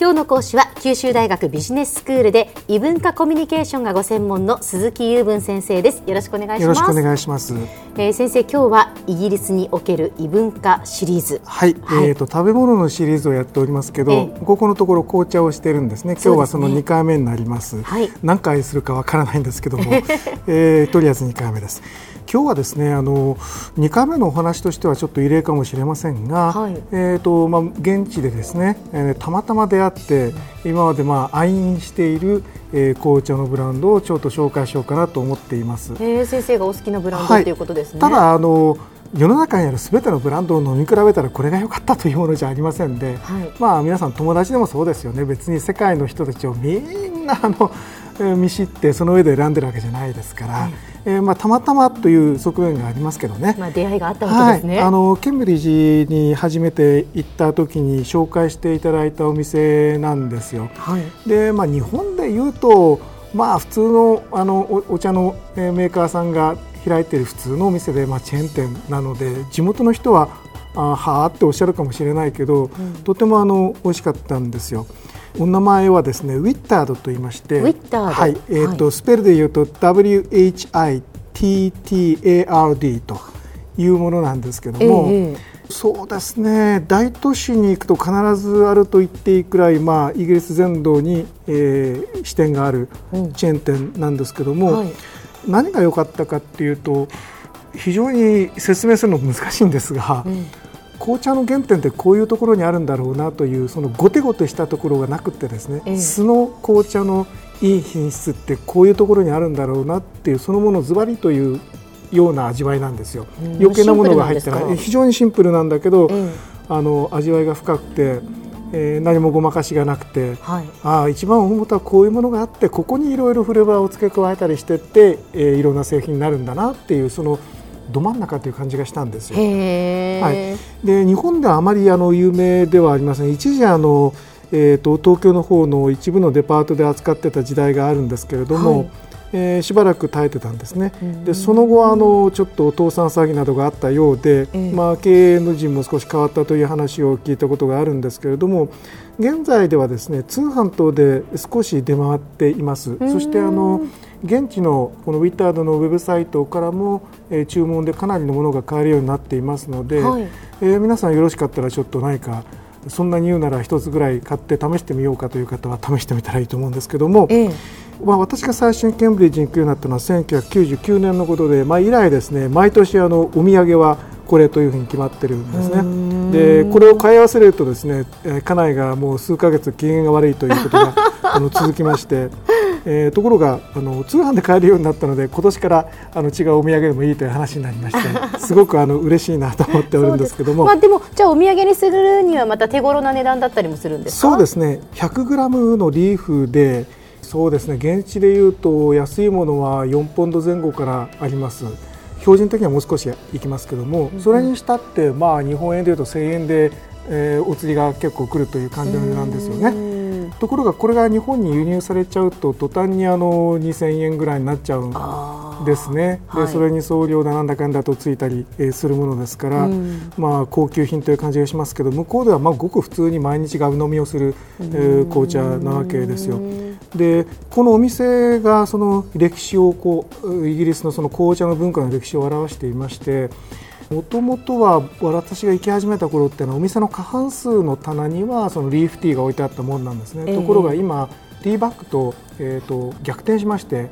今日の講師は九州大学ビジネススクールで異文化コミュニケーションがご専門の鈴木雄文先生です。よろしくお願いします。よろしくお願いします。えー先生今日はイギリスにおける異文化シリーズ。はい、はい。えっ、と食べ物のシリーズをやっておりますけど、ええ。ここのところ紅茶をしてるんですね。今日はそのそうですね2回目になります。はい。何回するかわからないんですけども、えーとりあえず2回目です。今日はですねあの2回目のお話としてはちょっと異例かもしれませんが、はい。えーとまあ、現地でですね、えーたまたま出会って今までまあ愛飲している、えー紅茶のブランドをちょっと紹介しようかなと思っています。えー先生がお好きなブランド、はい。ということですね。ただあの世の中にあるすべてのブランドを飲み比べたらこれが良かったというものじゃありませんで、はい。まあ皆さん友達でもそうですよね。別に世界の人たちをみんなあのえー見知ってその上で選んでるわけじゃないですから、えーまあ、たまたまという側面がありますけどね。まあ出会いがあったわけですね、はい、あのケンブリッジに初めて行った時に紹介していただいたお店なんですよ。はいで、まあ、日本でいうと、まあ、普通のあのおお茶のえーメーカーさんが開いている普通のお店で、まあ、チェーン店なので地元の人はあはあっておっしゃるかもしれないけど、とてもあの美味しかったんですよ。お名前はですねウィッタードと言いましてウィッタード。はいえーとはいスペルで言うと WHITTARD というものなんですけども、ええ。そうですね大都市に行くと必ずあると言っていいくらい、まあ、イギリス全土に、えー支店があるうん。チェーン店なんですけども、はい。何が良かったかっていうと非常に説明するの難しいんですが、うん紅茶の原点ってこういうところにあるんだろうなというそのゴテゴテしたところがなくてですね、ええ。素の紅茶のいい品質ってこういうところにあるんだろうなっていうそのものズバリというような味わいなんですよ。うん。余計なものが入ってない。非常にシンプルなんだけど、えあの味わいが深くて、えー何もごまかしがなくてえはい。ああ一番大元はこういうものがあってここにいろいろフレーバーを付け加えたりしてって、えーいろんな製品になるんだなっていうそのど真ん中という感じがしたんですよ。はい、で日本ではあまりあの有名ではありません。一時あの、えー、と東京の方の一部のデパートで扱ってた時代があるんですけれども、はい。えーしばらく耐えてたんですね。うん。でその後あのちょっと倒産詐欺などがあったようで、ええ。まあ、経営の陣も少し変わったという話を聞いたことがあるんですけれども現在ではですね通販等で少し出回っています。ん。そしてあの現地のこのウィッタードのウェブサイトからも、えー注文でかなりのものが買えるようになっていますので、はいえー皆さんよろしかったらちょっと何かそんなに言うなら一つぐらい買って試してみようかという方は試してみたらいいと思うんですけども、ええまあ、私が最初にケンブリッジに行くようになったのは1999年のことで、まあ、以来ですね毎年あのお土産はこれというふうに決まってるんですね。でこれを買い合わせるとですね、えー家内がもう数ヶ月機嫌が悪いということがあの続きまして。えーところがあの通販で買えるようになったので今年からあの違うお土産でもいいという話になりまして すごくあの嬉しいなと思っておるんですけども。まあでもじゃあお土産にするにはまた手頃な値段だったりもするんですか？そうですね。100g のリーフでそうですね。現地でいうと安いものは4ポンド前後からあります。標準的にはもう少しいきますけども、それにしたってまあ日本円でいうと1000円で、えーお釣りが結構来るという感じなんですよね。ねところがこれが日本に輸入されちゃうと途端にあの2000円ぐらいになっちゃうんですね、はい。でそれに送料だなんだかんだとついたり、えーするものですから、うん。まあ、高級品という感じがしますけど向こうではまあごく普通に毎日が飲みをする、えー紅茶なわけですよ。でこのお店がその歴史をこうイギリスのその紅茶の文化の歴史を表していましてもともとは私が行き始めた頃ってのはお店の過半数の棚にはそのリーフティーが置いてあったもんなんですね。ええ。ところが今ティーバッグと,、えー、と逆転しまして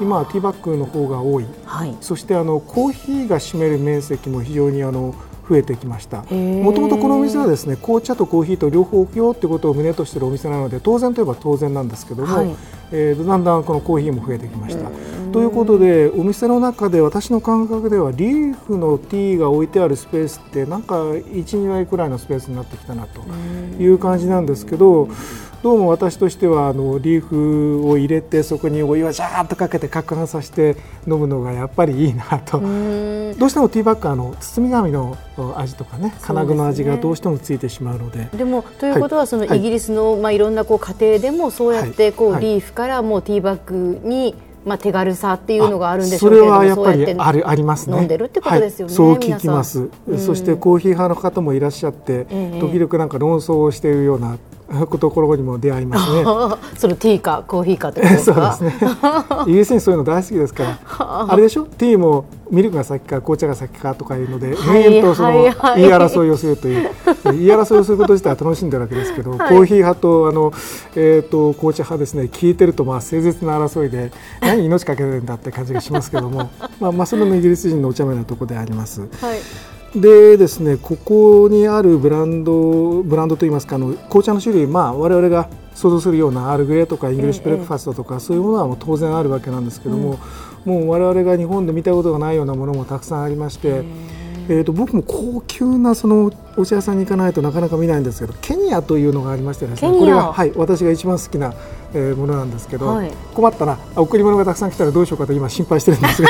今はティーバッグの方が多い。はい。そしてあのコーヒーが占める面積も非常にあの増えてきました。もともとこのお店はですね紅茶とコーヒーと両方置くよってことを旨としているお店なので当然といえば当然なんですけども、はい。えーだんだんこのコーヒーも増えてきました。ということでお店の中で私の感覚ではリーフのティーが置いてあるスペースってなんか12割くらいのスペースになってきたなという感じなんですけどどうも私としてはあのリーフを入れてそこにお湯をジャーッとかけて攪拌させて飲むのがやっぱりいいなと。うん。どうしてもティーバッグはあの包み紙の味とかね金具の味がどうしてもついてしまうので。でもということはそのはい。はいイギリスのまあいろんなこう家庭でもそうやってこうはい。リーフからもうティーバッグにまあ、手軽さっていうのがあるんでしょうけれどもそれはやっぱりあるありますね。飲んでるってことですよね、はい、そう聞きます、うん、そしてコーヒー派の方もいらっしゃって、ええ、時々なんか論争をしているようなところにも出会いますね。そのティーかコーヒーか。そうですね。イギリスにそういうの大好きですから。あれでしょ？ティーもミルクが先か紅茶が先かとかいうので、延々とその言い争いをするという、言い争いをすること自体は楽しんでるわけですけど、コーヒー派とあのえっ、と紅茶派ですね。聞いてるとまあ誠実な争いで何命かけてるんだって感じがしますけども、まあまあそれもイギリス人のお茶目なところであります。はい。でですねここにあるブランドブランドといいますかあの紅茶の種類まあ我々が想像するようなアールグレーとかイングリッシュブレックファストとか、ええ、そういうものはもう当然あるわけなんですけども、うん、もう我々が日本で見たことがないようなものもたくさんありまして。えーと、僕も高級なそのお茶屋さんに行かないとなかなか見ないんですけどケニアというのがありましてですねこれが、はい、私が一番好きな、えー、ものなんですけど、はい、困ったな贈り物がたくさん来たらどうしようかと今心配してるんですが。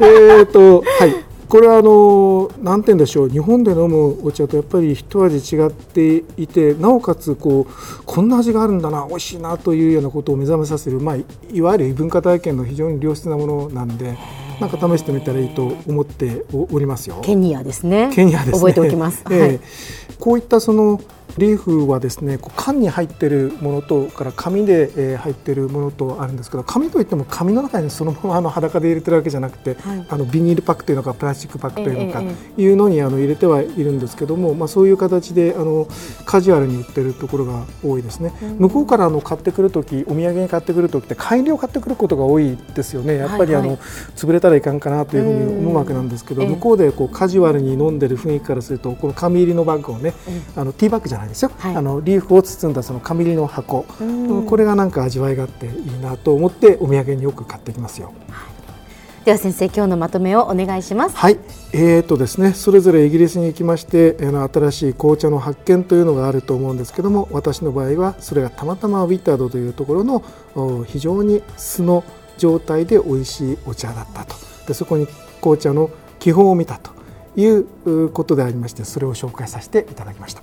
えと、はいこれはあの何て言うんでしょう日本で飲むお茶とやっぱり一味違っていてなおかつこうこんな味があるんだな美味しいなというようなことを目覚めさせる、まあ、いわゆる異文化体験の非常に良質なものなんでなんか試してみたらいいと思っておりますよ。ケニアですね。ケニアですね。覚えておきます。えー、はい、こういったそのリーフはですね缶に入っているものとから紙で、えー、入っているものとあるんですけど紙といっても紙の中にそのままあの裸で入れてるわけじゃなくて、はい、あのビニールパックというのかプラスチックパックというのか、いうのにあの入れてはいるんですけども、まあ、そういう形であのカジュアルに売ってるところが多いですね、うん、向こうからあの買ってくる時お土産に買ってくる時って改良買ってくることが多いですよね。やっぱりあの、はい。はい、潰れたらいかんかなというふうに思うわけなんですけど、向こうでこうカジュアルに飲んでる雰囲気からするとこの紙入りのバッグをね、あのティーバッグじゃないですよ、はい、あのリーフを包んだその紙の箱、これがなんか味わいがあっていいなと思ってお土産によく買ってきますよ。では先生今日のまとめをお願いします。はい、えーとですね、それぞれイギリスに行きまして、あの新しい紅茶の発見というのがあると思うんですけども、私の場合はそれがたまたまウィッタードというところの非常に素の状態で美味しいお茶だったと。でそこに紅茶の基本を見たということでありまして、それを紹介させていただきました。